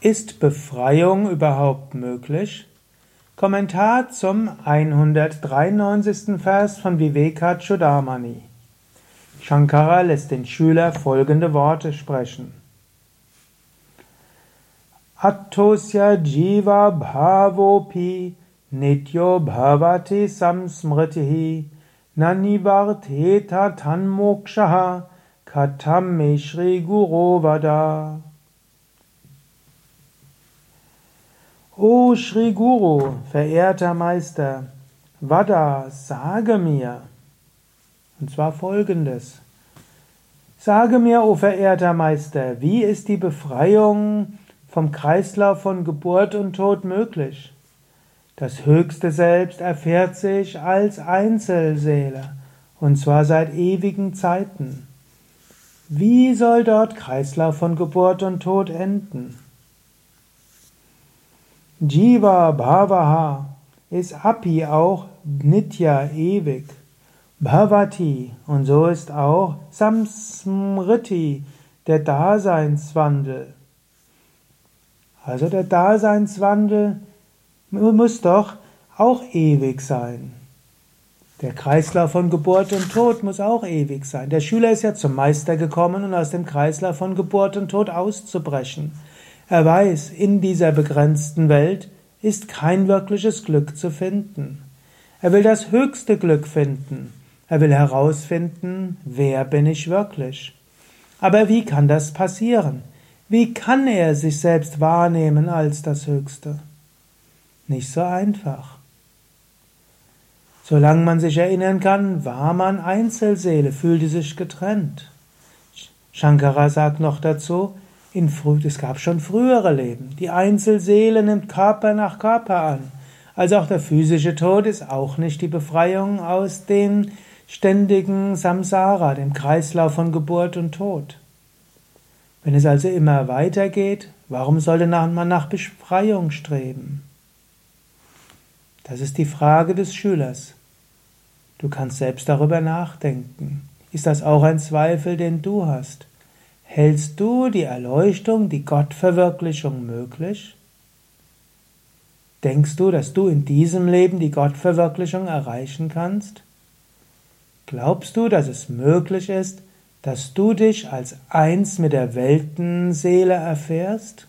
Ist Befreiung überhaupt möglich? Kommentar zum 193. Vers von Vivekachudamani. Shankara lässt den Schüler folgende Worte sprechen. Attosya jiva bhavopi nityo bhavati samsmritihi nanivarteta tanmokshaha katam me shri guru vada. O Shri Guru, verehrter Meister, Vada, sage mir, und zwar folgendes. Sage mir, o verehrter Meister, wie ist die Befreiung vom Kreislauf von Geburt und Tod möglich? Das höchste Selbst erfährt sich als Einzelseele, und zwar seit ewigen Zeiten. Wie soll dort Kreislauf von Geburt und Tod enden? Jiva Bhavaha ist Api auch Nitya ewig. Bhavati und so ist auch Samsmriti der Daseinswandel. Also der Daseinswandel muss doch auch ewig sein. Der Kreislauf von Geburt und Tod muss auch ewig sein. Der Schüler ist ja zum Meister gekommen, um aus dem Kreislauf von Geburt und Tod auszubrechen. Er weiß, in dieser begrenzten Welt ist kein wirkliches Glück zu finden. Er will das höchste Glück finden. Er will herausfinden, wer bin ich wirklich. Aber wie kann das passieren? Wie kann er sich selbst wahrnehmen als das Höchste? Nicht so einfach. Solange man sich erinnern kann, war man Einzelseele, fühlte sich getrennt. Shankara sagt noch dazu, in früh, es gab schon frühere Leben. Die Einzelseele nimmt Körper nach Körper an. Also auch der physische Tod ist auch nicht die Befreiung aus dem ständigen Samsara, dem Kreislauf von Geburt und Tod. Wenn es also immer weitergeht, warum sollte man nach Befreiung streben? Das ist die Frage des Schülers. Du kannst selbst darüber nachdenken. Ist das auch ein Zweifel, den du hast? Hältst du die Erleuchtung, die Gottverwirklichung möglich? Denkst du, dass du in diesem Leben die Gottverwirklichung erreichen kannst? Glaubst du, dass es möglich ist, dass du dich als eins mit der Weltenseele erfährst?